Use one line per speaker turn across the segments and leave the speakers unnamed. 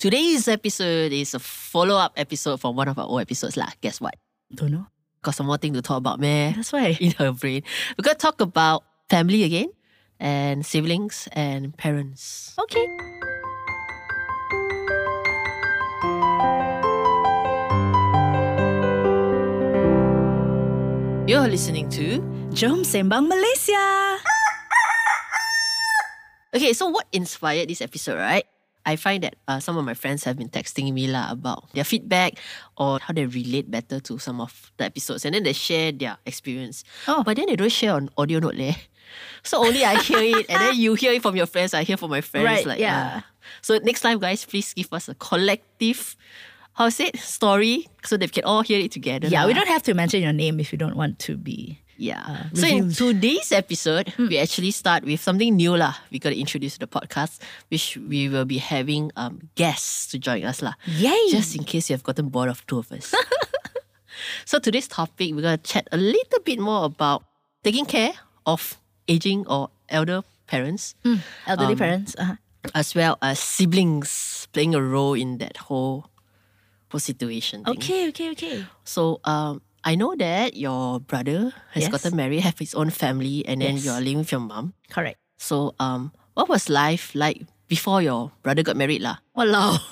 Today's episode is a follow-up episode from one of our old episodes lah. Guess what?
Don't know.
Got some more thing to talk about, man.
That's why.
In her brain. We're gonna talk about family again and siblings and parents.
Okay.
You're listening to
Jom Sembang Malaysia.
Okay, so what inspired this episode, right? I find that uh, some of my friends have been texting me lah about their feedback or how they relate better to some of the episodes, and then they share their experience.
Oh.
but then they don't share on audio note leh. So only I hear it, and then you hear it from your friends. I hear from my friends.
Right,
like
yeah.
ah. So next time, guys, please give us a collective, how's it story, so they can all hear it together.
Yeah, we don't have to mention your name if you don't want to be.
Yeah.
uh,
so in today's episode, we actually start with something new lah. We got to introduce the podcast, which we will be having um guests to join us lah.
Yay!
Just in case you have gotten bored of two of us. so today's topic, we're gonna chat a little bit more about taking care of aging or elder parents,
elderly
Um,
parents. Uh-huh.
as well as siblings playing a role in that whole whole situation. thing.
Okay, okay, okay.
So um, I know that your brother has
Yes.
gotten married, have his own family, and then
Yes.
you're living with your mom.
Correct.
So um, what was life like before your brother got married, lah?
Walao.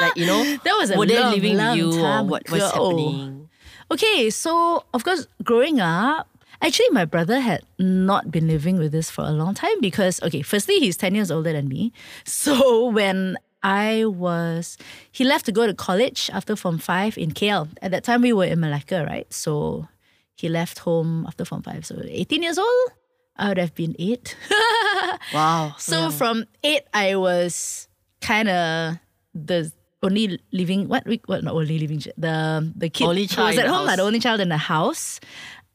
Like you know,
That was a
were they
long,
living
long
with you or what was happening?
Okay, so of course, growing up, actually, my brother had not been living with us for a long time because, okay, firstly, he's 10 years older than me. So when I was, he left to go to college after Form 5 in KL. At that time, we were in Malacca, right? So he left home after Form 5. So 18 years old, I would have been eight.
Wow.
So
yeah.
from eight, I was kind of the only living what we what not only living the the kid
Only child
was at home,
house.
the only child in the house.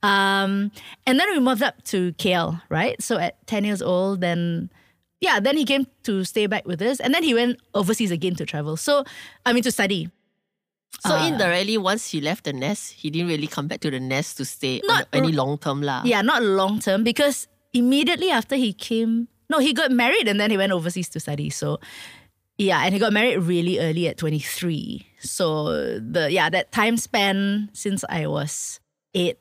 Um, and then we moved up to KL, right? So at ten years old, then yeah, then he came to stay back with us, and then he went overseas again to travel. So I mean to study.
so
uh,
indirectly, once he left the nest, he didn't really come back to the nest to stay
Not
any long term lah.
Yeah, not long term because immediately after he came, no, he got married and then he went overseas to study. So yeah, and he got married really early at 23. So the yeah, that time span since I was 8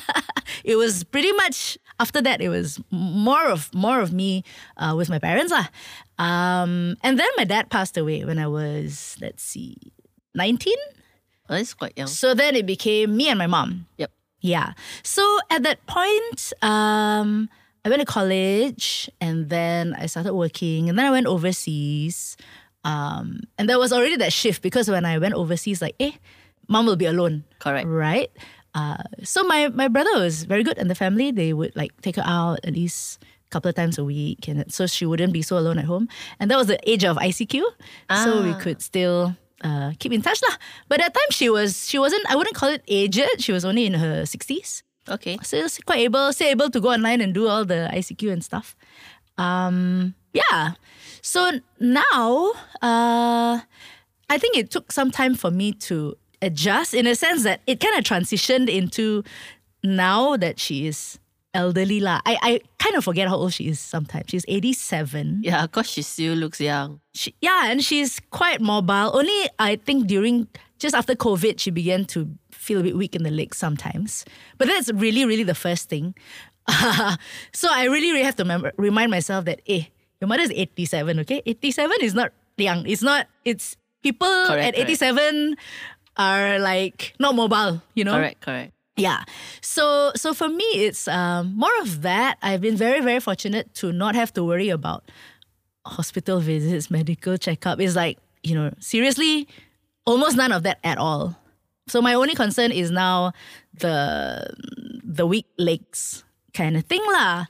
it was pretty much after that it was more of more of me uh, with my parents lah. Um, and then my dad passed away when I was let's see 19
Oh, that's quite young.
so then it became me and my mom.
Yep.
Yeah. So at that point, um, I went to college and then I started working and then I went overseas. Um, and there was already that shift because when I went overseas, like, eh, mom will be alone.
Correct.
Right? Uh, so my, my brother was very good and the family, they would like take her out at least a couple of times a week and so she wouldn't be so alone at home. And that was the age of ICQ. So we
Ah.
could still uh, keep in touch lah. But at that time she was she wasn't I wouldn't call it aged. She was only in her sixties.
Okay.
So quite able, still able to go online and do all the ICQ and stuff. Um, yeah. So now, uh, I think it took some time for me to adjust in a sense that it kind of transitioned into now that she is elderly lah. I, I kind of forget how old she is sometimes. She's 87.
Yeah, cause she still looks young.
She, yeah, and she's quite mobile. Only I think during just after COVID, she began to feel a bit weak in the legs sometimes. But that's really, really the first thing. so I really, really have to remember, remind myself that, eh, your mother is 87, okay? 87 is not young. It's not, it's people
Correct,
at 87 are like not mobile, you know?
Correct, correct.
Yeah. So so for me it's um, more of that. I've been very very fortunate to not have to worry about hospital visits, medical checkup. It's like, you know, seriously almost none of that at all. So my only concern is now the the weak legs kind of thing lah.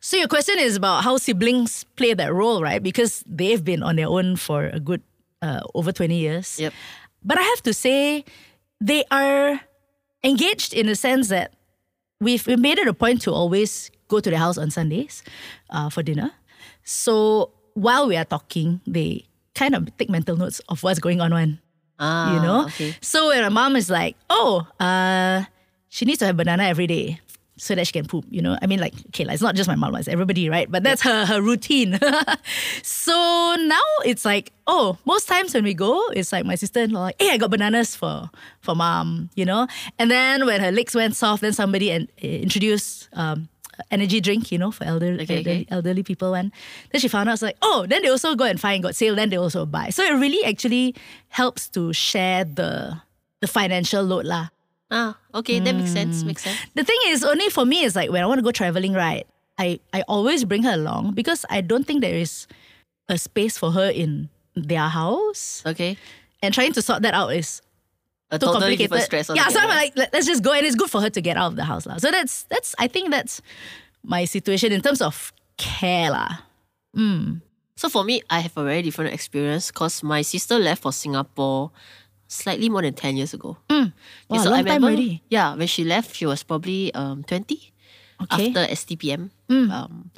So your question is about how siblings play that role, right? Because they've been on their own for a good uh, over 20 years.
Yep.
But I have to say, they are engaged in the sense that we've we made it a point to always go to the house on Sundays uh, for dinner. So while we are talking, they kind of take mental notes of what's going on. One,
Ah,
you know.
Okay.
So when my mom is like, "Oh, uh, she needs to have banana every day," so that she can poop. You know, I mean, like okay, like, it's not just my mom, it's everybody, right? But that's her her routine. so now it's like, oh, most times when we go, it's like my sister in law, like, hey, I got bananas for for mom, you know. And then when her legs went soft, then somebody and introduced. Um, energy drink, you know, for elder,
Okay,
elderly,
okay.
elderly people. And then she found out, it's like, oh, then they also go and find, got sale, then they also buy. So it really actually helps to share the the financial load lah.
Ah, okay, that makes sense. Makes sense.
The thing is, only for me is like when I want to go traveling, right? I, I always bring her along because I don't think there is a space for her in their house.
Okay.
And trying to sort that out is
A
too complicated.
stress.
yeah, so I'm like, let- let's just go and it's good for her to get out of the house. lah. So that's that's I think that's my situation in terms of care. lah.
So for me, I have a very different experience because my sister left for Singapore slightly more than 10 years ago.
Wow,
Yeah, so
long
I
time already.
Yeah, when she left, she was probably um, 20
Okay.
After STPM. Um,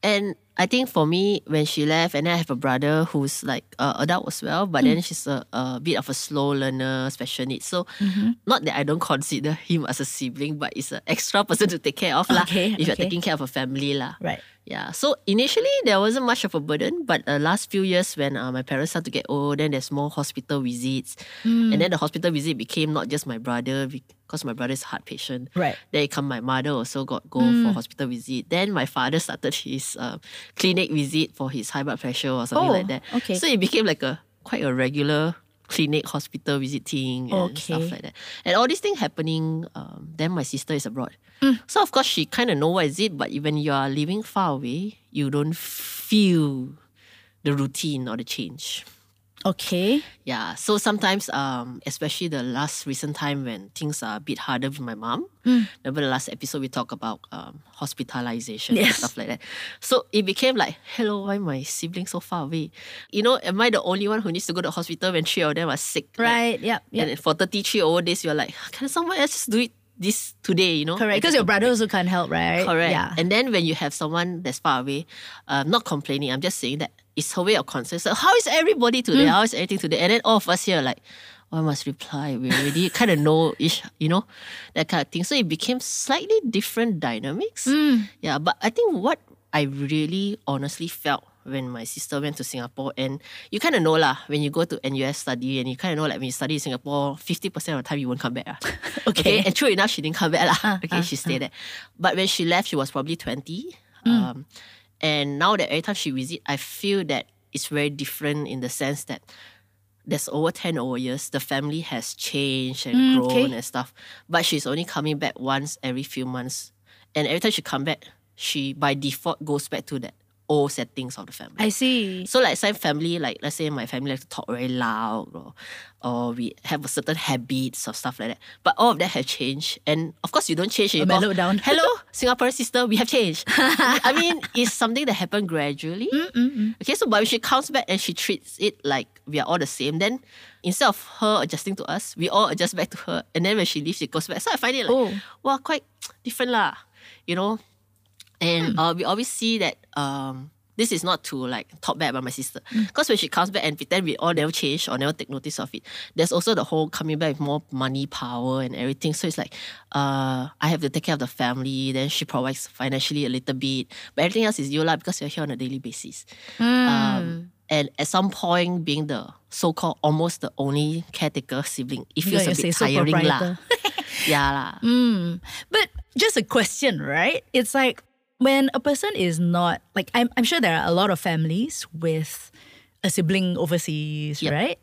and I think for me, when she left, and then I have a brother who's like uh, adult as well, but
Hmm.
then she's a, a bit of a slow learner, special needs. So
Mm-hmm.
not that I don't consider him as a sibling, but it's an extra person to take care of lah.
Okay,
if you're taking care of a family lah.
Right.
Yeah. So initially there wasn't much of a burden, but the last few years when uh, my parents started to get old, then there's more hospital visits,
Hmm.
and then the hospital visit became not just my brother because my brother is a heart patient.
Right.
Then it come my mother also got go
Hmm.
for hospital visit. Then my father started his uh, clinic visit for his high blood pressure or something
Oh,
like that.
okay.
So it became like a quite a regular clinic hospital visiting and stuff like that. And all these things happening, um, then my sister is abroad.
Mm.
So of course she kind of know what is it, but when you are living far away, you don't feel the routine or the change.
Okay.
Yeah. So sometimes, um, especially the last recent time when things are a bit harder with my mom.
Mm.
Remember the last episode we talked about um, hospitalization and stuff like that. So it became like, hello, why my siblings so far away? You know, am I the only one who needs to go to the hospital when three of them are sick? Like,
Right. Yep. Yep.
And for 33 over days, you're like, can someone else just do it this today, you know?
Correct. Because your brother also can't help, right?
Correct.
Yeah.
And then when you have someone that's far away, um, not complaining, I'm just saying that it's her way of concern. So how is everybody today?
Mm.
How is everything today? And then all of us here are like, oh, I must reply. We already kind of know each, you know, that kind of thing. So it became slightly different dynamics.
Mm.
Yeah, but I think what I really honestly felt when my sister went to Singapore, and you kind of know lah, when you go to NUS study, and you kind of know like when you study in Singapore, 50% of the time you won't come back. ah.
Okay.
And true enough, she didn't come back lah.
Ah,
okay,
ah,
she stayed there. But when she left, she was probably 20.
Hmm.
Um, and now that every time she visit, I feel that it's very different in the sense that there's over 10 over years, the family has changed and
Mm,
grown
okay.
and stuff. But she's only coming back once every few months. And every time she come back, she by default goes back to that old settings of the family.
I see.
So like some family, like let's say my family like to talk very loud or or we have a certain habits or stuff like that. But all of that has changed. And of course you don't change it.
Mellow down.
Hello, Singaporean sister, we have changed. I mean, it's something that happened gradually. Mm, mm, mm. Okay, so but when she comes back and she treats it like we are all the same, then instead of her adjusting to us, we all adjust back to her. And then when she leaves, she goes back. So I find it like,
Oh.
wow, quite different lah. You know? And hmm. uh, we always see that um, this is not to like talk bad about my sister. Because when she comes back and pretend we all never change or never take notice of it, there's also the whole coming back with more money, power, and everything. So it's like, uh, I have to take care of the family. Then she provides financially a little bit. But everything else is you lah because you're here on a daily basis. Um, and at some point, being the so-called almost the only caretaker sibling, it feels a
gotta
bit tiring lah. yeah lah.
But just a question, right? It's like when a person is not like I'm I'm sure there are a lot of families with a sibling overseas,
Yep.
right?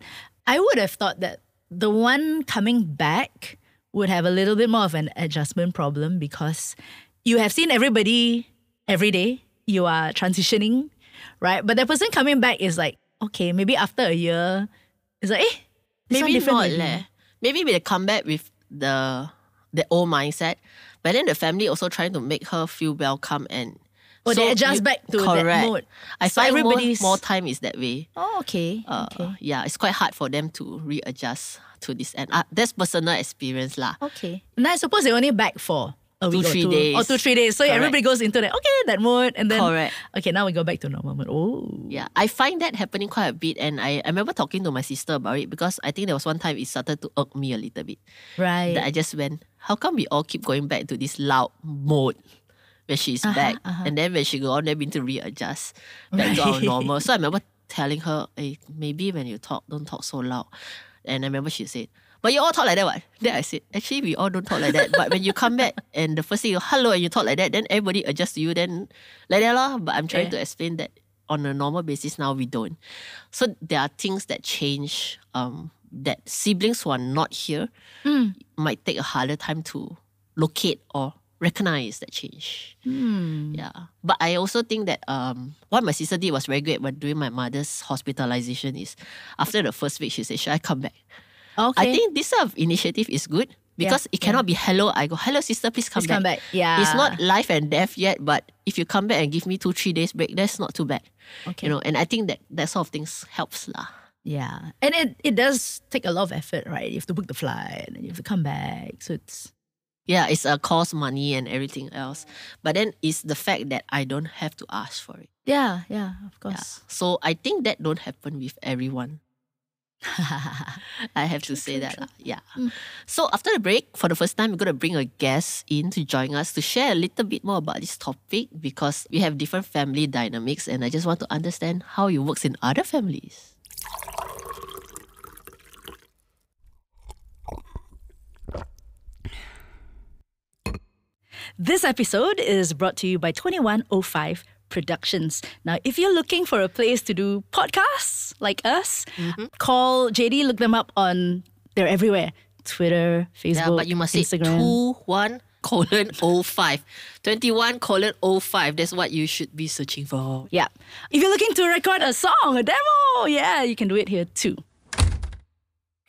I would have thought that the one coming back would have a little bit more of an adjustment problem because you have seen everybody every day. You are transitioning, right? But the person coming back is like, okay, maybe after a year, it's like, eh,
Maybe
different
not
already.
leh. Maybe they come back with the the old mindset, but then the family also trying to make her feel welcome and.
Or they adjust
you-
back to that mode.
I
So
find
everybody's-
more, more time is that way.
Oh, okay.
Uh,
okay.
Yeah, it's quite hard for them to readjust to this end. Uh, that's personal experience lah.
Okay. And I suppose they're only back for a
Two,
week
three
or two.
days.
Or two, three days. So
Correct.
everybody goes into that, okay, that mode. And then,
Correct.
okay, now we go back to normal mode. Oh.
Yeah, I find that happening quite a bit, and I, I remember talking to my sister about it because I think there was one time it started to irk me a little bit.
Right.
That I just went, how come we all keep going back to this loud mode when she's back? And then when she go on, then we need to readjust back to our normal. So I remember telling her, hey, maybe when you talk, don't talk so loud. And I remember she said, but you all talk like that, what? Then I said, actually, we all don't talk like that. But when you come back and the first thing you hello and you talk like that, then everybody adjusts to you, then like that lah. But I'm trying
Okay.
to explain that on a normal basis now we don't. So there are things that change um, that siblings who are not here might take a harder time to locate or recognize that change. Yeah. But I also think that um, what my sister did was very great when doing my mother's hospitalization is after the first week she said, Should I come back?
Okay.
I think this sort of initiative is good because it cannot be hello. I go, hello sister, please come
Please
back.
come back. Yeah.
It's not life and death yet, but if you come back and give me two, three days break, that's not too bad.
Okay.
You know, and I think that that sort of things helps lah.
Yeah. And it, it does take a lot of effort, right? You have to book the flight and you have to come back. So it's
Yeah, it's a cost money and everything else. But then it's the fact that I don't have to ask for it.
yeah, yeah, of course. Yeah.
So I think that don't happen with everyone. I have to say that. lah. Uh, yeah. Mm. So after the break, for the first time, we're going to bring a guest in to join us to share a little bit more about this topic because we have different family dynamics and I just want to understand how it works in other families.
This episode is brought to you by 2105 Productions. Now, if you're looking for a place to do podcasts like us,
Mm-hmm.
call JD, look them up on, they're everywhere Twitter, Facebook,
Yeah, but you must say
Instagram.
2 1 colon 05. 21 colon 05. That's what you should be searching for.
Yeah. If you're looking to record a song, a demo, yeah, you can do it here too.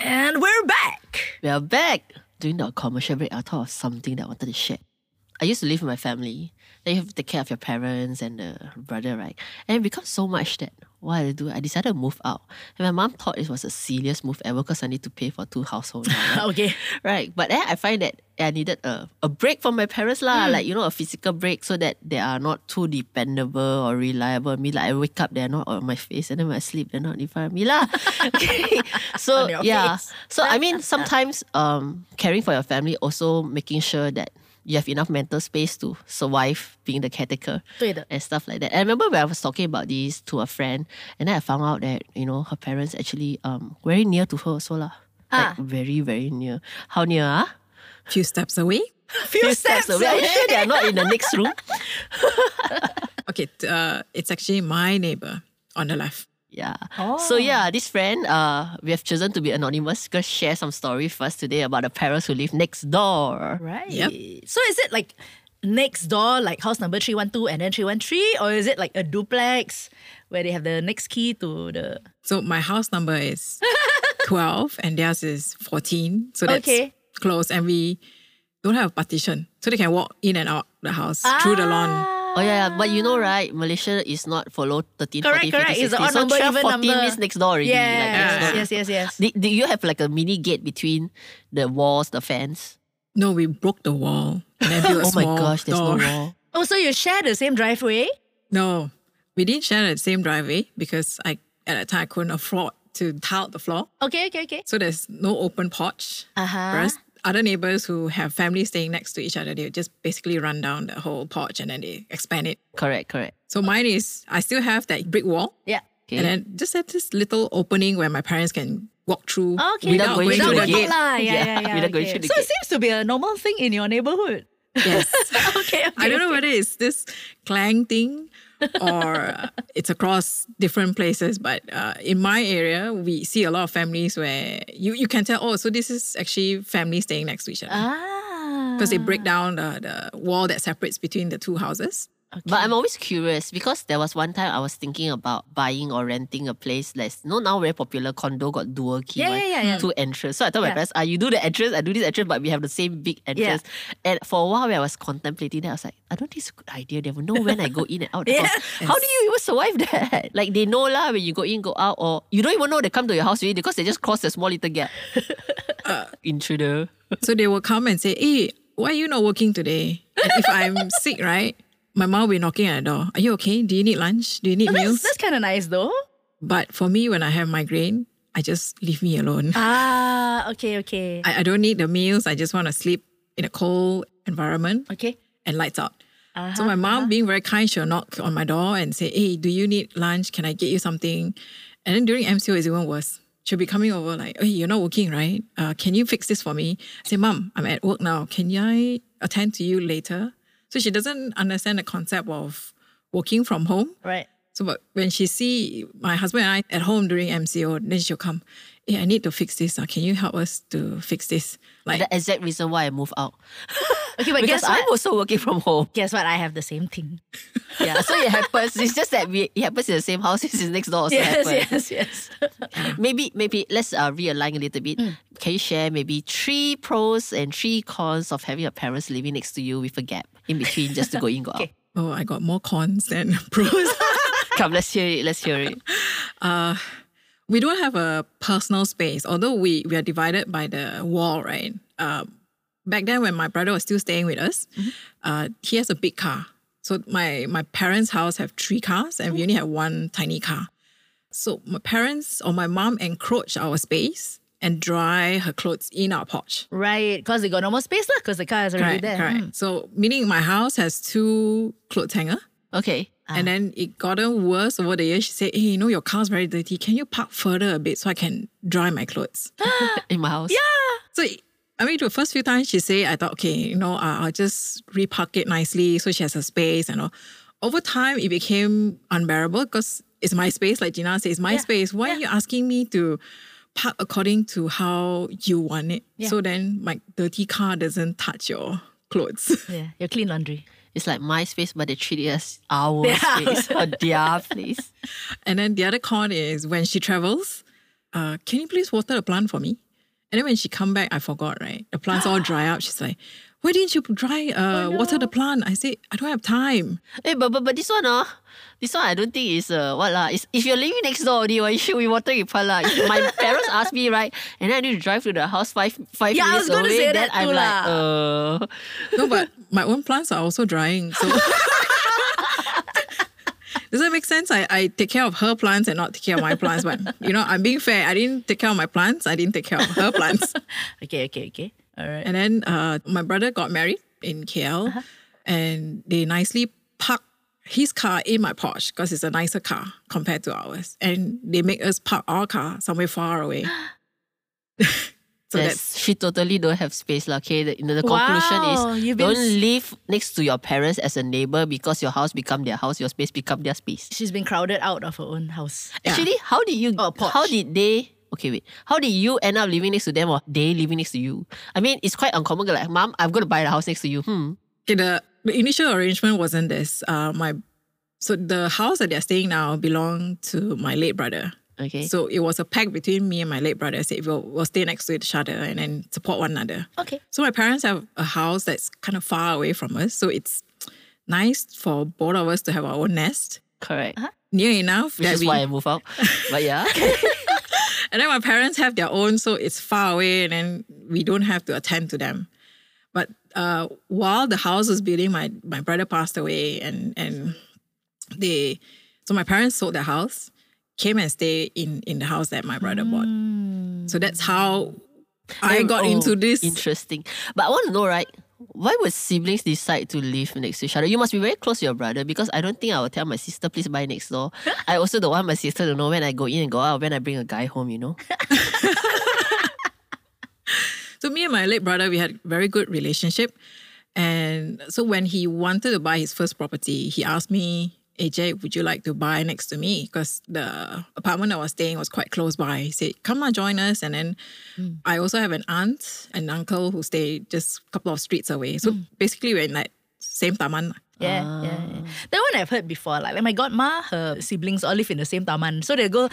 And we're back.
We are back. During the commercial break, I thought of something that I wanted to share. I used to live with my family. Then you have to take care of your parents and the brother, right? And it becomes so much that what I do, I decided to move out. And my mom thought it was a serious move ever because I need to pay for two households. right?
Okay.
right. But then I find that I needed a, a break from my parents, lah. Like, you know, a physical break so that they are not too dependable or reliable. on Me, like, I wake up, they're not on my face. And then when I sleep, they're not in front of me, lah. okay. So, yeah.
face.
So, I mean, sometimes um, caring for your family, also making sure that you have enough mental space to survive being the caretaker
对的。
and stuff like that. And I remember when I was talking about this to a friend, and then I found out that you know her parents actually um very near to her also lah.
Ah.
Like very very near. How near? Ah?
few steps away.
Few
steps away. Are you sure they are not in the next room?
Okay, uh, it's actually my neighbor on the left.
Yeah.
Oh.
So yeah, this friend, uh, we have chosen to be anonymous. Gonna share some story for us today about the parents who live next door.
Right.
Yep.
So is it like next door, like house number 312 and then 313? Or is it like a duplex where they have the next key to the.
So my house number is 12 and theirs is 14. So that's
Okay.
close. And we don't have a partition. So they can walk in and out the house through the lawn.
Oh yeah, yeah, but you know right, Malaysia is not follow 13,
Correct,
14,
correct.
15,
It's the
16.
odd
so
number,
12,
even
14
number.
means next door already. like next
Yes,
door.
yes, yes, yes.
Do, do you have like a mini gate between the walls, the fence?
No, we broke the wall and then built a
Oh my gosh, there's
door.
no wall.
Oh, so you share the same driveway?
No, we didn't share the same driveway because I at that time I couldn't afford to tile the floor.
Okay, okay, okay.
So there's no open porch.
Uh-huh.
Whereas other neighbors who have families staying next to each other, they just basically run down the whole porch and then they expand it.
Correct, correct.
So mine is I still have that brick wall
Yeah.
Okay.
and then just have this little opening where my parents can walk through oh,
Okay.
Without going
Without
through the gate.
lah. Yeah,
Yeah,
yeah, yeah.
without going through the
so it seems to be a normal thing in your neighborhood.
Yes.
okay, okay.
I don't know
okay.
whether it's this clang thing or uh, it's across different places, but uh, in my area, we see a lot of families where you, you can tell, oh, so this is actually family staying next to each other.
Ah.
Because they break down the, the wall that separates between the two houses.
But I'm always curious because there was one time I was thinking about buying or renting a place. Like, you know, now very popular condo got dual key,
Yeah,
one,
yeah, yeah, yeah.
two entrance. So I told my
Yeah.
parents, ah, you do the entrance, I do this entrance, but we have the same big entrance. And for a while, when I was contemplating that, I was like, I don't think it's a good idea. They will know when I go in and out.
Yeah.
house. How do you even survive that? Like they know lah when you go in, go out, or you don't even know they come to your house really because they just cross the small little gap. Intruder.
So they will come and say, hey, why are you not working today? And if I'm sick, right? My mom will be knocking at the door. Are you okay? Do you need lunch? Do you need
That's,
meals?
that's kind of nice though.
But for me, when I have migraine, I just leave me alone.
Ah, okay, okay.
I, I don't need the meals. I just want to sleep in a cold environment
Okay.
and lights out.
Uh-huh,
So my mom, being very kind, she'll knock on my door and say, "Hey, do you need lunch? Can I get you something?" And then during MCO, it's even worse. She'll be coming over like, "Hey, you're not working, right? Uh, can you fix this for me?" I say, "Mom, I'm at work now. Can I attend to you later?" So she doesn't understand the concept of working from home.
Right.
So, but when she see my husband and I at home during MCO, then she'll come. Hey, I need to fix this. Uh, can you help us to fix this? Like,
The exact reason why I moved out.
Okay, but
because
guess what?
I'm also working from home.
Guess what? I have the same thing.
Yeah, so it happens. It's just that we it happens in the same house. It's next door. Also
yes,
happens.
yes, yes.
Maybe maybe let's uh, realign a little bit.
Mm.
Can you share maybe three pros and three cons of having a parents living next to you with a gap in between just to go in go out?
Oh, I got more cons than pros.
Come, let's hear it. Let's hear it.
We don't have a personal space, although we, we are divided by the wall, right? Uh, back then, when my brother was still staying with us, uh, he has a big car. So my my parents' house have three cars, and we only have one tiny car. So my parents or my mom encroach our space and dry her clothes in our porch.
Right, because they got no more space lah. Because the car is already
Correct,
there.
correct. So meaning my house has two clothes hanger.
Okay.
And then it gotten worse over the years. She said, Hey, you know, your car's very dirty. Can you park further a bit so I can dry my clothes?
In my house. Yeah.
So, I mean, the first few times she said, I thought, okay, you know, uh, I'll just repark it nicely so she has a space and all. Over time, it became unbearable because it's my space. Like Gina says, it's my
Yeah,
space. Why are you asking me to park according to how you want it?
Yeah.
So then my dirty car doesn't touch your clothes.
Yeah, your clean laundry.
It's like my space, but they treat it as our
Their
space or their place.
And then the other con is when she travels, uh, can you please water the plant for me? And then when she come back, I forgot, right? The plants all dry up. She's like, why didn't you dry uh, water the plant? I said, I don't have time.
Hey, but, but, but this one, uh, this one I don't think is uh, what lah. It's, if you're living next door, only, why you should be watering your plant lah. If My parents asked me right, and then I need to drive to the house five five
Yeah, I
minutes
was gonna
away.
say
then
that
I'm like, uh,
No, but my own plants are also drying. So does that make sense? I, I take care of her plants and not take care of my plants. But you know, I'm being fair. I didn't take care of my plants. I didn't take care of her plants.
Okay, okay, okay. All right.
And then uh, my brother got married in KL,
Uh-huh.
and they nicely parked his car in my porch because it's a nicer car compared to ours. And they make us park our car somewhere far away. so
yes,
that's
she totally don't have space lah. Okay, the, the, the
Wow,
conclusion is
you've
don't
s-
live next to your parents as a neighbor because your house become their house, your space become their space.
She's been crowded out of her own house.
Yeah.
Actually, how did you?
Oh,
how did they? Okay, wait. How did you end up living next to them, or they living next to you? I mean, it's quite uncommon. Like, mom, I'm going to buy the house next to you. Hmm.
okay, the, the initial arrangement wasn't this. Uh, my so the house that they're staying now belonged to my late brother.
Okay.
So it was a pact between me and my late brother. I said we'll, we'll stay next to each other and then support one another.
Okay.
So my parents have a house that's kind of far away from us. So it's nice for both of us to have our own nest.
Correct.
Near enough
Which is
we,
why I move out. but yeah.
and then my parents have their own, so it's far away, and then we don't have to attend to them. But uh, while the house was building, my my brother passed away, and and they, so my parents sold their house, came and stayed in in the house that my brother bought. So that's how I got
oh,
into this.
Interesting. But I want to know, right? Why would siblings decide to live next to each other? You must be very close to your brother because I don't think I will tell my sister, please buy next door. I also don't want my sister to know when I go in and go out, when I bring a guy home, you know?
So me and my late brother, we had very good relationship. And so when he wanted to buy his first property, he asked me, AJ, would you like to buy next to me? Because the apartment I was staying was quite close by. He said, come on, join us. And then I also have an aunt and uncle who stay just a couple of streets away. So basically we're in like same taman.
Yeah, yeah, yeah. That one I've heard before. Like, like my godma, her siblings all live in the same taman. So they go,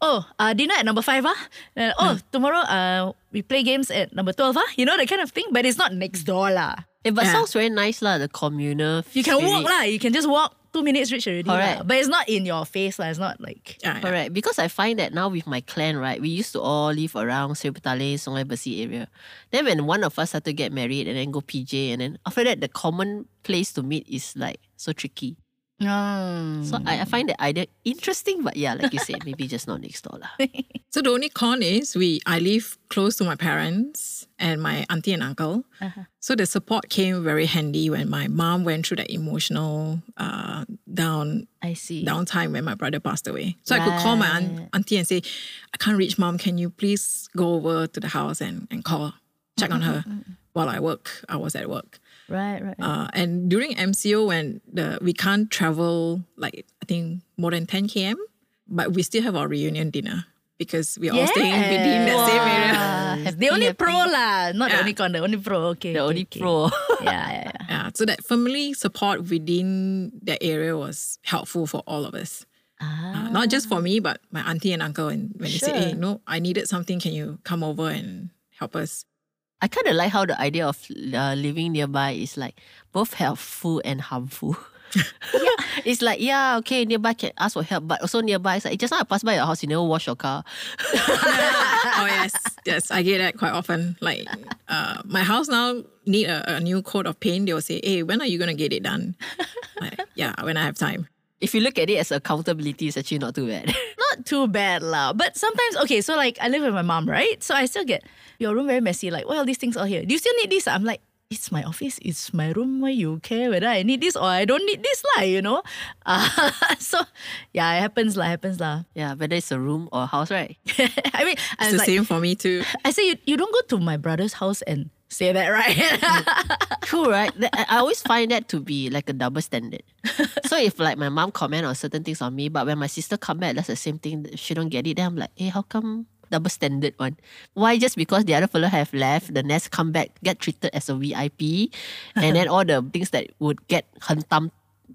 oh, uh, dinner at number five, ah? And, oh, tomorrow uh, we play games at number 12, ah? You know, that kind of thing. But it's not next door, lah.
Eh, but
Yeah.
sounds very nice, lah, the communal
You can walk,
spirit.
lah. You can just walk. Two minutes reach already. lah.
Correct.
But it's not in your face, lah. It's not like...
Yeah, yeah.
Correct. Because I find that now with my clan, right, we used to all live around Sri Petaling, Sungai Besi area. Then when one of us had to get married and then go PJ, and then after that, the common place to meet is like so tricky.
Mm.
So I, I find that idea interesting, but yeah, like you said, maybe just not next door. lah.
So the only con is we I live close to my parents and my auntie and uncle. So the support came very handy when my mom went through that emotional uh, down
I see.
downtime when my brother passed away. So I could call my aunt, auntie and say, I can't reach mom. Can you please go over to the house and, and call, check on her while I work? I was at work.
Right, right.
Uh, and during MCO, when the we can't travel like I think more than 10 km, but we still have our reunion dinner because we're all staying within that same area.
Happy,
the only
happy.
pro lah, not the only con, the only pro. Okay,
The
okay,
only
okay.
pro.
Yeah, yeah, yeah.
Yeah, so that family support within that area was helpful for all of us.
Ah,
Uh, not just for me, but my auntie and uncle. And when they say,
Sure.
"Hey, no, I needed something. Can you come over and help us?"
I kind of like how the idea of uh, living nearby is like both helpful and harmful. it's like, yeah, okay, nearby can ask for help, but also nearby, it's like, just now I pass by your house, you never wash your car.
oh yes, yes, I get that quite often. Like, uh, my house now need a, a new coat of paint. They will say, "Hey, when are you gonna get it done?" like, yeah, when I have time.
If you look at it as accountability, it's actually not too bad.
not too bad lah. But sometimes, okay, so like I live with my mom, right? So I still get your room very messy. Like, why all these things all here? Do you still need this? I'm like, it's my office, it's my room. Why you care whether I need this or I don't need this lah? You know. Uh, so yeah, it happens lah. Happens lah.
yeah, whether it's a room or a house, right?
I mean, I
It's
was
the
like,
same for me too.
I say you, you don't go to my brother's house and say that, right?
True, right? I always find that to be like a double standard. so if like my mom comment on certain things on me, but when my sister come back, that's the same thing. She don't get it. Then I'm like, hey, how come double standard one? Why just because the other fellow have left, the next come back get treated as a VIP, and then all the things that would get hentam,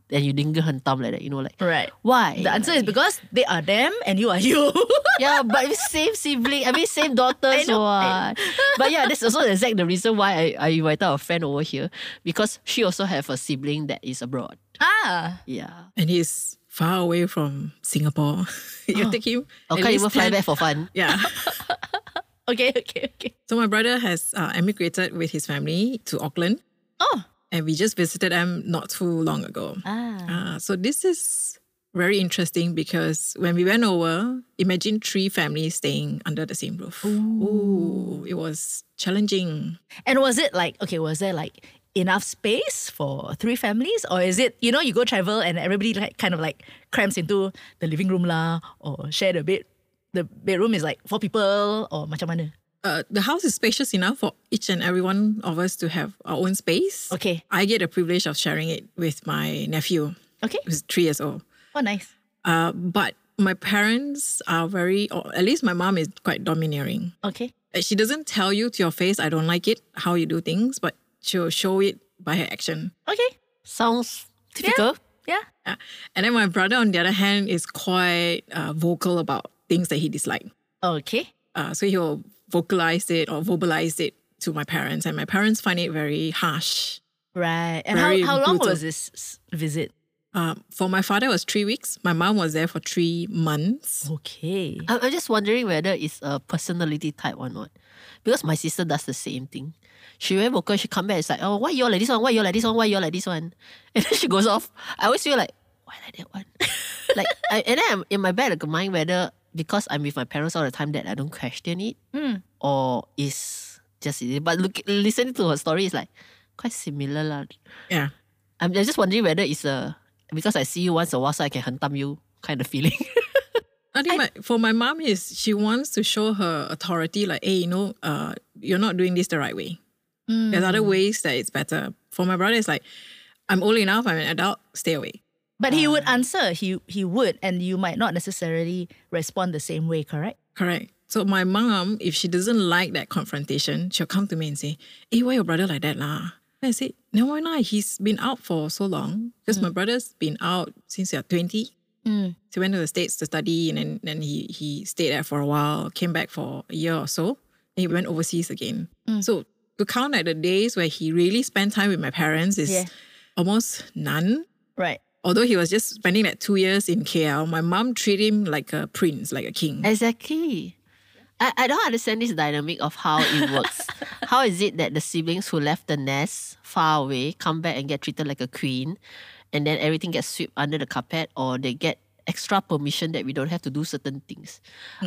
and you didn't get hentam like that, you know, like
right.
why?
The answer is because they are them and you are you.
yeah, but it's same sibling. I mean, same daughter,
so know,
what? But yeah, that's also the exact the reason why I, I invited a friend over here because she also have a sibling that is abroad.
ah.
Yeah.
and he's far away from Singapore. you take him.
Or
at
can't even fly
10
back for fun.
Yeah.
Okay, okay, okay.
so my brother has uh, emigrated with his family to Auckland,
Oh.
And we just visited them not too long ago.
Ah.
Uh, so this is very interesting because when we went over, imagine three families staying under the same roof. Ooh, it was challenging.
And was it like okay? Was there like enough space for three families, or is it you know you go travel and everybody like kind of like cramps into the living room lah, or share the bed? The bedroom is like four people, or macam mana?
Uh, the house is spacious enough for each and every one of us to have our own space.
Okay.
I get the privilege of sharing it with my nephew,
Okay.
who's three years old.
Oh, nice.
Uh, but my parents are very, or at least my mom is quite domineering.
Okay.
She doesn't tell you to your face, I don't like it, how you do things, but she'll show it by her action.
Okay.
Sounds typical.
Yeah.
Yeah. And then my brother, on the other hand, is quite uh, vocal about things that he dislikes.
Okay.
Uh, so he'll vocalize it or verbalize it to my parents, and my parents find it very harsh.
Right. And how, how long
brutal.
was this visit?
Uh, for my father, it was three weeks. My mom was there for three months.
Okay.
I'm I'm just wondering whether it's a personality type or not. Because my sister does the same thing. She very vocal, she come back, it's like, oh, why you all like this one? Why you all like this one? Why you all like this one? And then she goes off. I always feel like, why like that one? like, I, and then I'm in my back of mind whether because I'm with my parents all the time that I don't question it or is just it. But look, listening to her story is like quite similar. lah.
Yeah.
I'm just wondering whether it's a, because I see you once a while so I can hentam you kind of feeling.
I think my, for my mom is she wants to show her authority, like, hey, you know, uh, you're not doing this the right way. There's other ways that it's better. For my brother, it's like, I'm old enough, I'm an adult, stay away.
But he would ah. answer. He he would, and you might not necessarily respond the same way. Correct.
Correct. So my mom, if she doesn't like that confrontation, she'll come to me and say, Hey, why your brother like that lah? And I say, No, why not? He's been out for so long. Because my mm. brother's been out since he was 20. So he went to the States to study and then, then he, he stayed there for a while, came back for a year or so. Then he went overseas again. Mm. So to count like the days where he really spent time with my parents is
Yeah.
almost none.
Right.
Although he was just spending that two years in KL, my mom treated him like a prince, like a king.
Exactly. I, I don't understand this dynamic of how it works. how is it that the siblings who left the nest far away come back and get treated like a queen? and then everything gets swept under the carpet, or they get extra permission that we don't have to do certain things.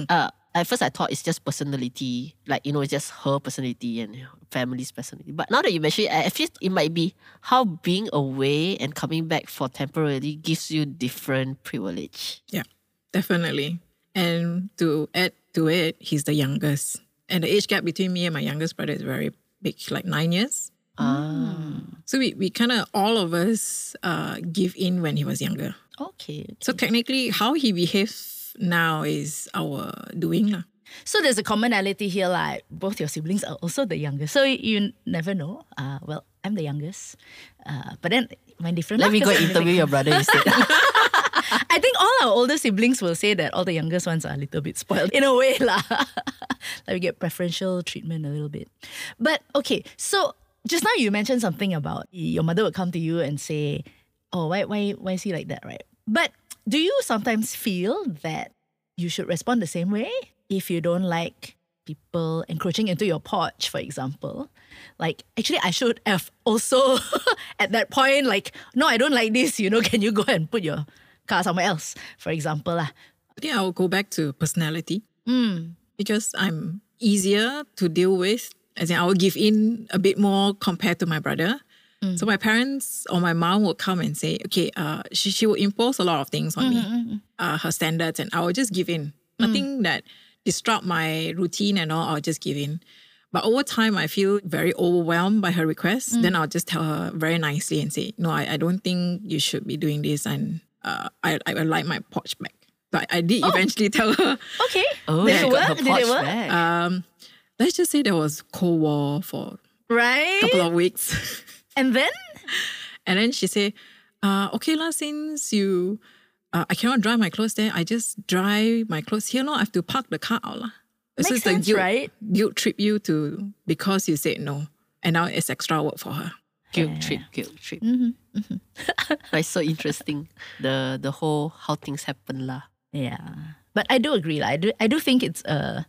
Uh, at first, I thought it's just personality, like you know, it's just her personality and family's personality. But now that you mention it, I feel it might be how being away and coming back for temporarily gives you different privilege.
Yeah, definitely. And to add to it, he's the youngest. And the age gap between me and my youngest brother is very big, like nine years.
Ah,
So we, we kind of, all of us uh, give in when he was younger.
Okay.
So technically, how he behaves now is our doing. lah.
So there's a commonality here, like both your siblings are also the youngest. So you never know. Uh, well, I'm the youngest, uh, but then my different.
let me go interview
the-
your brother instead.
I think all our older siblings will say that all the youngest ones are a little bit spoiled in a way, lah. like we get preferential treatment a little bit. But okay, so just now you mentioned something about your mother would come to you and say, "Oh, why, why, why is he like that?" Right? But do you sometimes feel that you should respond the same way if you don't like people encroaching into your porch, for example? Like, actually, I should have also at that point, like, no, I don't like this. You know, can you go and put your car somewhere else, for example, lah.
I think I'll go back to personality hmm. because I'm easier to deal with. As in, I will give in a bit more compared to my brother. So my parents or my mom would come and say, okay, uh, she, she will impose a lot of things on me, uh, her standards, and I will just give in. Nothing that disrupt my routine and all, I'll just give in. But over time, I feel very overwhelmed by her requests. Then I'll just tell her very nicely and say, no, I, I don't think you should be doing this. And uh, I, I would like my porch back. But I did eventually tell her,
Okay.
Oh,
Did
she
it
her
work? Did
porch
it work?
back.
um, let's just say there was Cold War for
Right?
a couple of weeks.
and then?
and then she said, uh, okay, lah, since you, uh, I cannot dry my clothes there, I just dry my clothes here. No, I have to park the car out. lah.
Makes
it's
sense,
guilt,
right?
guilt trip you to because you said no. And now it's extra work for her.
guilt trip, guilt trip. but it's so interesting. The the whole how things happen lah.
Yeah. But I do agree. lah. I do I do think it's a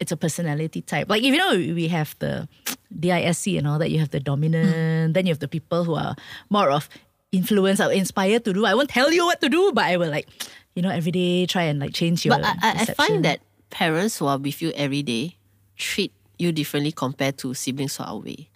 it's a personality type. Like if you know we have the DISC and all that, you have the dominant, hmm. then you have the people who are more of influence or inspired to do. I won't tell you what to do, but I will like, you know, every day try and like change your
But I, I, I find that parents who are with you every day treat you differently compared to siblings who are away.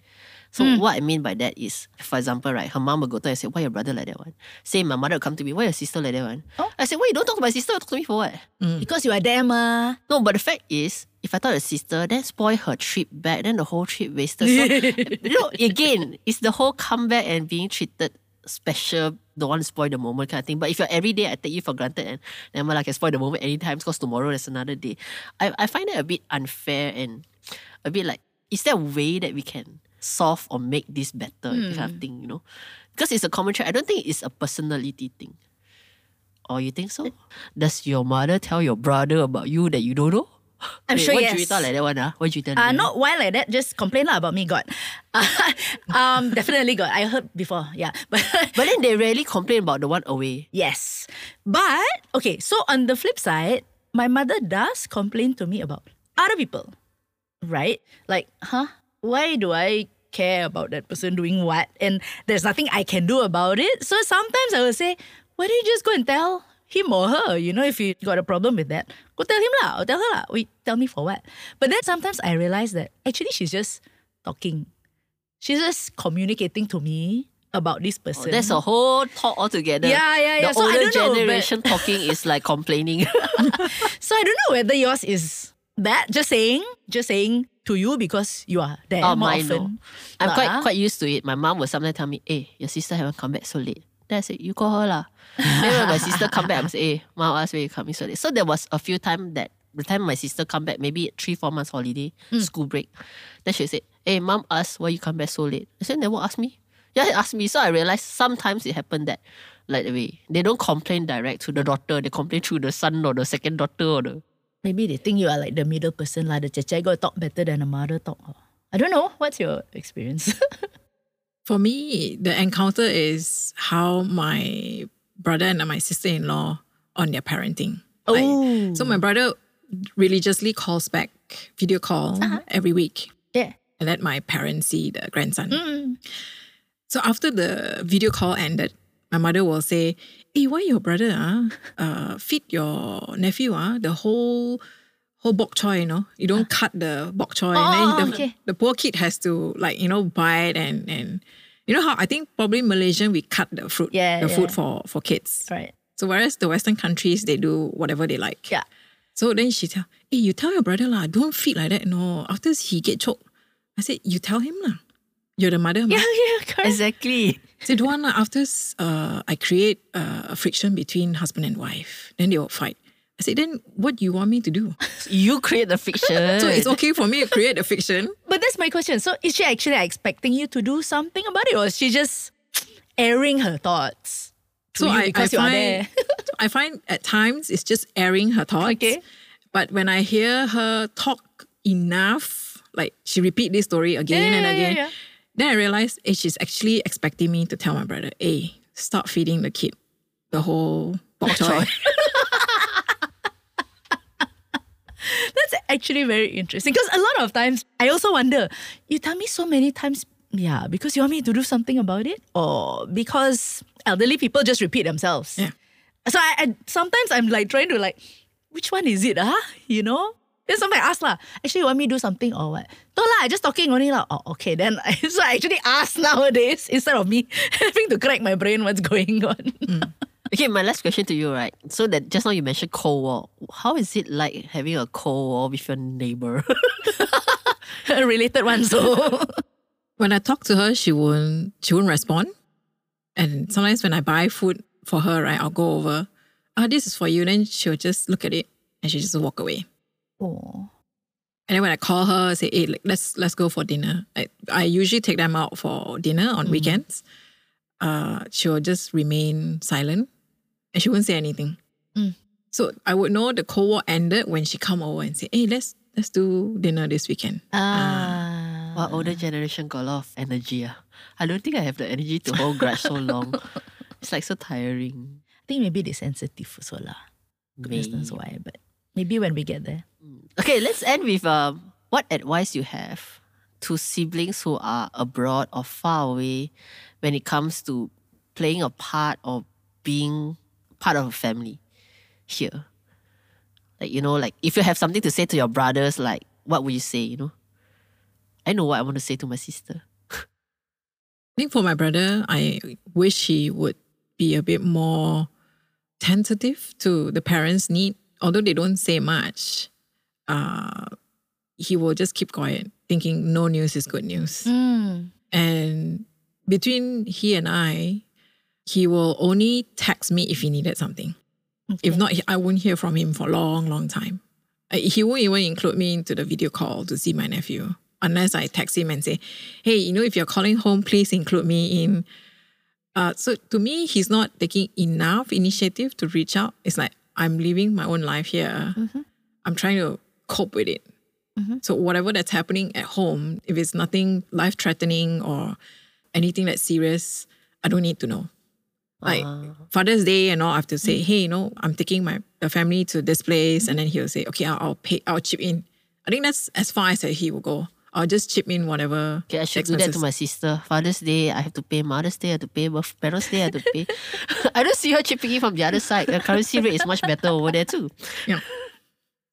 So hmm. what I mean by that is, for example, right, her mom will go to her and say, Why your brother like that one? Say my mother will come to me, Why your sister like that one?
Oh.
I said, Why you don't talk to my sister, talk to me for what? Hmm.
because you are there, ma.
No, but the fact is, if I thought a sister, then spoil her trip back, then the whole trip wasted. So, you know, again, it's the whole comeback and being treated special, don't want to spoil the moment kind of thing. But if you're every day, I take you for granted and then well, I can spoil the moment anytime because tomorrow there's another day. I, I find it a bit unfair and a bit like, is there a way that we can solve or make this better kind
Hmm.
of thing, you know? Because it's a common trait. I don't think it's a personality thing. Or you think so? Does your mother tell your brother about you that you don't know?
I'm
Wait,
sure
what
yes.
Juwita like that one, ah? What Juwita
Uh, not why like that, just complain lah about me, God. um, definitely God. I heard before, yeah. But
But then they rarely complain about the one away.
Yes. But, okay, so on the flip side, my mother does complain to me about other people, right? Like, huh? Why do I care about that person doing what? And there's nothing I can do about it. So sometimes I will say, why don't you just go and tell him or her? You know, if you got a problem with that, go tell him lah or tell her lah. Wait, tell me for what? But then sometimes I realize that actually she's just talking. She's just communicating to me about this oh, person.
Oh, That's a whole talk altogether.
Yeah, yeah, yeah.
The
So I
older
don't know, but-
generation talking is like complaining.
So I don't know whether yours is that just saying, just saying to you because you are there
oh,
more
mine no. I'm quite quite used to it. My mom will sometimes tell me, "Hey, your sister haven't come back so late." Then I said, "You call her lah." then when my sister come back, I say, "Hey, mom asked why you coming so late." So there was a few times that the time my sister come back, maybe three four months holiday,
Hmm.
school break, then she said, "Hey, mom asked why you come back so late." I said, "Never ask me." Yeah, he asked me. So I realized sometimes it happened that like the way they don't complain direct to the daughter, they complain through the son or the second daughter or the
Maybe they think you are like the middle person, like the cecek got talk better than the mother talk. I don't know. What's your experience?
For me, the encounter is how my brother and my sister-in-law on their parenting. Like,
Oh.
so my brother religiously calls back video call every week
yeah.
and let my parents see the grandson.
Mm.
So after the video call ended, my mother will say, Hey, why your brother ah, uh, feed your nephew ah, the whole whole bok choy, you know? You don't cut the bok choy.
Oh,
and then the,
okay.
the poor kid has to like, you know, buy it and and you know how I think probably Malaysian we cut the fruit
Yeah,
the food for for kids.
Right.
So whereas the Western countries they do whatever they like.
Yeah.
So then she tell, hey, you tell your brother lah, don't feed like that. No, after he get choked. I said, you tell him lah. You're the mother.
Yeah,
mah."
yeah, correct.
Exactly.
Want lah. After uh, I create uh, a friction between husband and wife, then they will fight. I said, then what do you want me to do?
You create the fiction.
So it's okay for me to create a fiction.
But that's my question. So is she actually expecting you to do something about it, or is she just airing her thoughts?
So I, I
because you are there.
find I find at times it's just airing her thoughts.
Okay.
But when I hear her talk enough, like she repeat this story again
Yeah,
and
yeah, yeah,
again,
yeah.
Then I realized eh, she's actually expecting me to tell my brother, hey, stop feeding the kid the whole bok choy.
That's actually very interesting because a lot of times I also wonder, you tell me so many times, yeah, because you want me to do something about it, or because elderly people just repeat themselves.
Yeah.
So I, I sometimes I'm like trying to like, which one is it, ah? You know? Then sometimes I ask lah, actually you want me to do something or what? No lah, I just talking only lah. Oh, okay. Then I, so I actually ask nowadays instead of me having to crack my brain what's going on.
Okay, my last question to you, right? So that just now you mentioned Cold War. How is it like having a Cold War with your neighbor?
A related one, so
when I talk to her, she won't she won't respond. And sometimes when I buy food for her, right, I'll go over, ah, this is for you. Then she'll just look at it and she just walk away.
Oh.
And then when I call her, I say, hey, like, let's let's go for dinner. I, I usually take them out for dinner on weekends. Uh, she'll just remain silent and she won't say anything.
Mm.
So I would know the Cold War ended when she come over and say, hey, let's let's do dinner this weekend.
Ah.
Wow, older generation got a lot of energy. Ah. I don't think I have the energy to hold grudge so long. It's like so tiring.
I think maybe they're sensitive also lah.
Maybe.
That's why, but maybe when we get there.
Okay, let's end with um, what advice you have to siblings who are abroad or far away when it comes to playing a part or being part of a family here. Like you know, like if you have something to say to your brothers, like what would you say? You know, I know what I want to say to my sister.
I think for my brother, I wish he would be a bit more tentative to the parents' need. Although they don't say much, uh, he will just keep quiet, thinking no news is good news.
Mm.
And between he and I, he will only text me if he needed something. If not, I won't hear from him for a long, long time. He won't even include me into the video call to see my nephew unless I text him and say, hey, you know, if you're calling home, please include me in. Uh, so to me, he's not taking enough initiative to reach out. It's like, I'm living my own life here. Mm-hmm. I'm trying to cope with it. Mm-hmm. So whatever that's happening at home, if it's nothing life threatening or anything that's serious, I don't need to know. Like ah. Father's Day and all, I have to say, mm. hey, you know, I'm taking my the family to this place, and then mm-hmm. he'll say, okay, I'll, I'll pay, I'll chip in. I think that's as far as he will go. I'll just chip in whatever.
Okay, I should do that to my sister. Father's Day, I have to pay. Mother's Day, I have to pay. Birth- Parents' Day, I have to pay. I don't see her chipping in from the other side. The currency rate is much better over there too.
Yeah.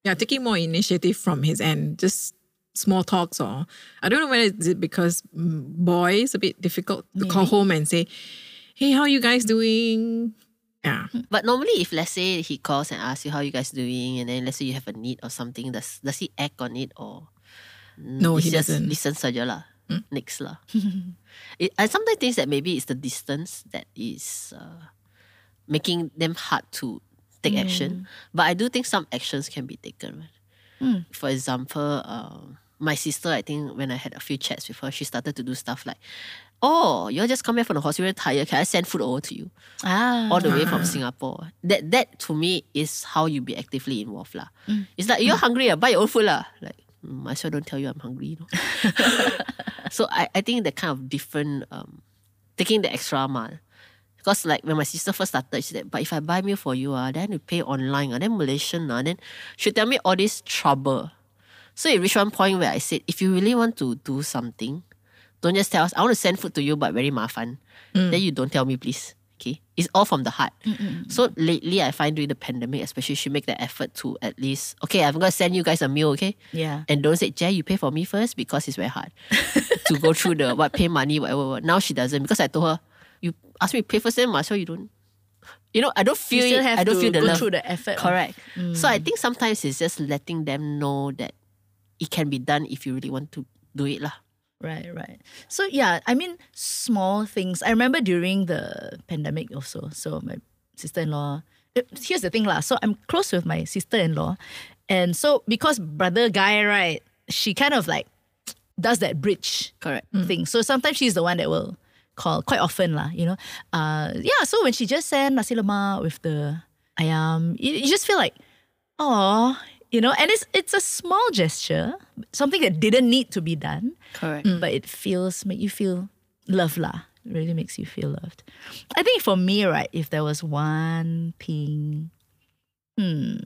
Yeah, taking more initiative from his end, just small talks or I don't know whether it's it because mm, boys a bit difficult to call home and say, Hey, how you guys doing? Yeah.
But normally, if let's say he calls and asks you how you guys doing, and then let's say you have a need or something, does does he act on it or
No,
it's
he
just
doesn't.
listen saja lah. Next lah. it, I sometimes think that maybe it's the distance that is uh, making them hard to take action. But I do think some actions can be taken. Right? For example, um, my sister, I think when I had a few chats with her, she started to do stuff like, "Oh, you're just come back from the hospital tired. Can I send food over to you?"
Ah.
all the way from Singapore. That that to me is how you be actively involved lah. It's like you're hungry, ah, buy your own food lah. Like mm, as well don't tell you I'm hungry. You know? so I, I think that kind of different um, taking the extra mile. Because like when my sister first started, she said, but if I buy meal for you, ah, then you pay online, ah, then Malaysian, ah, then she tell me all this trouble. So it reached one point where I said, if you really want to do something, don't just tell us, I want to send food to you, but very mafan. Then you don't tell me, please. Okay, it's all from the heart. So lately, I find during the pandemic, especially, she make the effort to at least okay, I'm gonna send you guys a meal, okay?
Yeah.
And don't say, Jay, you pay for me first because it's very hard to go through the what pay money, whatever. what. Now she doesn't because I told her, you ask me to pay first, then well you don't. You know, I don't
You
feel it.
have
I don't
to
feel the
go
love.
through the effort.
Correct. Mm. So I think sometimes it's just letting them know that it can be done if you really want to do it lah.
Right, right. So yeah, I mean small things. I remember during the pandemic also. So my sister-in-law. uh, Here's the thing lah. So I'm close with my sister-in-law, and so because brother guy, right? She kind of like does that bridge
Correct.
thing. So sometimes she's the one that will call quite often lah. You know. Uh, yeah. So when she just sent nasi lemak with the ayam, you, you just feel like, oh, you know. And it's it's a small gesture, something that didn't need to be done
Correct.
but it feels make you feel loved lah. Really makes you feel loved. I think for me, right, if there was one thing, hmm,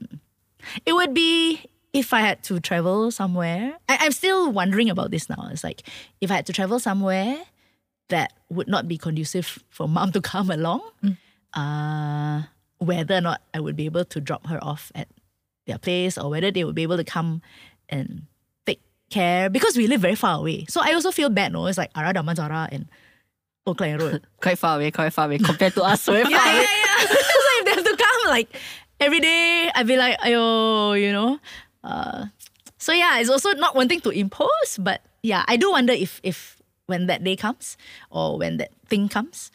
it would be if I had to travel somewhere. I, I'm still wondering about this now. It's like if I had to travel somewhere that would not be conducive for mom to come along, uh, whether or not I would be able to drop her off at their place or whether they would be able to come and take care because we live very far away. So I also feel bad, no? It's like Ara Damansara and Klang Road.
Quite far away, quite far away compared to us. Very far
yeah,
away.
yeah, yeah. so if they have to come like every day, I'd be like, ayo, you know. Uh, so yeah, it's also not wanting to impose, but yeah, I do wonder if if when that day comes or when that thing comes,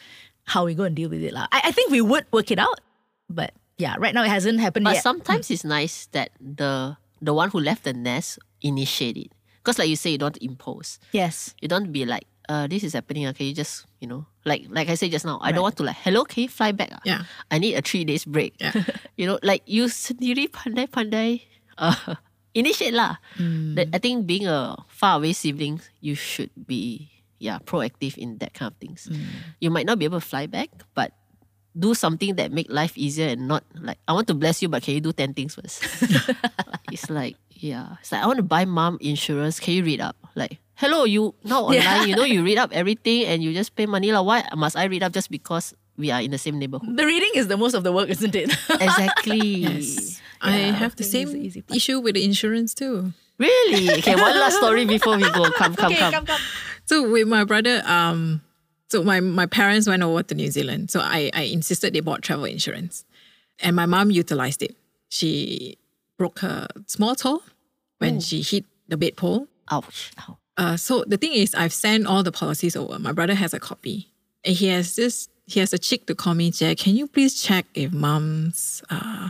how we go and deal with it. I, I think we would work it out, but yeah, right now it hasn't happened
But
yet.
sometimes it's nice that the the one who left the nest initiate it. Because like you say, you don't impose.
yes.
You don't be like, uh, this is happening. Okay, you just you know, like like I said just now, I don't want to like, hello, can you fly back? ah?
Yeah.
I need a three days break.
Yeah.
you know, like you sendiri pandai pandai. Uh, initiate lah. That I think being a far away sibling, you should be yeah proactive in that kind of things. You might not be able to fly back, but do something that make life easier and not like I want to bless you, but can you do ten things first? it's like yeah, it's like I want to buy mom insurance. Can you read up? Like hello, you now online,
Yeah.
you know you read up everything and you just pay money lah. Why must I read up just because we are in the same neighborhood?
The reading is the most of the work, isn't it?
Exactly.
Yes. I have the
I think
same
easy
issue with the insurance too.
Really? Okay, one last story before we go. Come, come, come.
come.
So with my brother, um, so my, my parents went over to New Zealand. So I, I insisted they bought travel insurance. And my mom utilized it. She broke her small toe when she hit the bed pole.
Ouch.
Uh, so the thing is, I've sent all the policies over. My brother has a copy, and he has this. He has a chick to call me, Jack. Can you please check if mom's uh,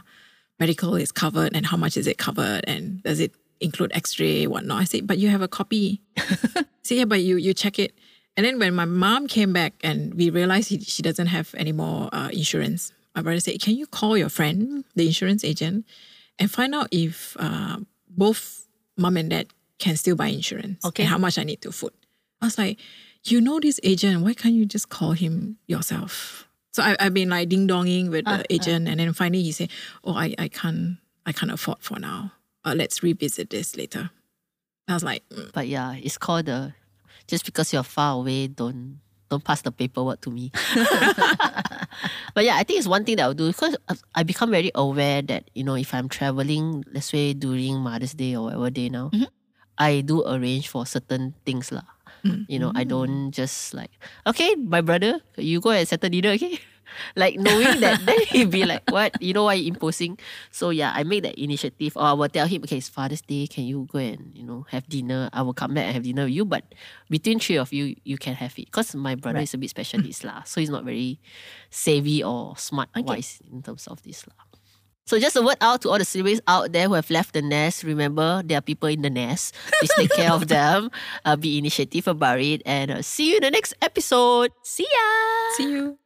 medical is covered and how much is it covered and does it include X-ray whatnot? I said, but you have a copy. so yeah, but you you check it. And then when my mom came back and we realized he, she doesn't have any more uh, insurance, my brother said, can you call your friend, the insurance agent, and find out if uh, both mom and dad can still buy insurance
Okay.
and how much I need to foot. I was like, you know this agent, why can't you just call him yourself? So I, I've been like ding donging with the agent, and then finally he said, "Oh, I, I can't I can't afford for now. Uh, let's revisit this later." I was like, mm,
But yeah, it's called the just because you're far away, don't don't pass the paperwork to me. but yeah, I think it's one thing that I'll do because I become very aware that you know if I'm traveling, let's say during Mother's Day or whatever day now, mm-hmm. I do arrange for certain things lah. Mm. You know, I mm. don't just like okay, my brother, you go and settle dinner, okay. Like knowing that, then he'd be like, "What? You know why you imposing?" So yeah, I make that initiative, or I will tell him, "Okay, it's Father's Day. Can you go and you know have dinner? I will come back and have dinner with you, but between three of you, you can have it. Because my brother is a bit specialist lah, so he's not very savvy or smart wise in terms of this lah. So just a word out to all the siblings out there who have left the nest. Remember, there are people in the nest. Please take care of them. Uh, be initiative about it, and uh, see you in the next episode.
See ya.
"See you."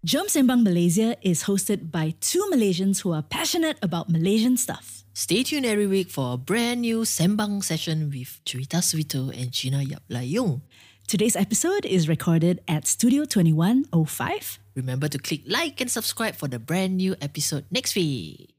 Jom Sembang Malaysia is hosted by two Malaysians who are passionate about Malaysian stuff.
Stay tuned every week for a brand new Sembang session with Cerita Suito and Gina Yap Lai Yoong.
Today's episode is recorded at Studio 2105.
Remember to click like and subscribe for the brand new episode next week.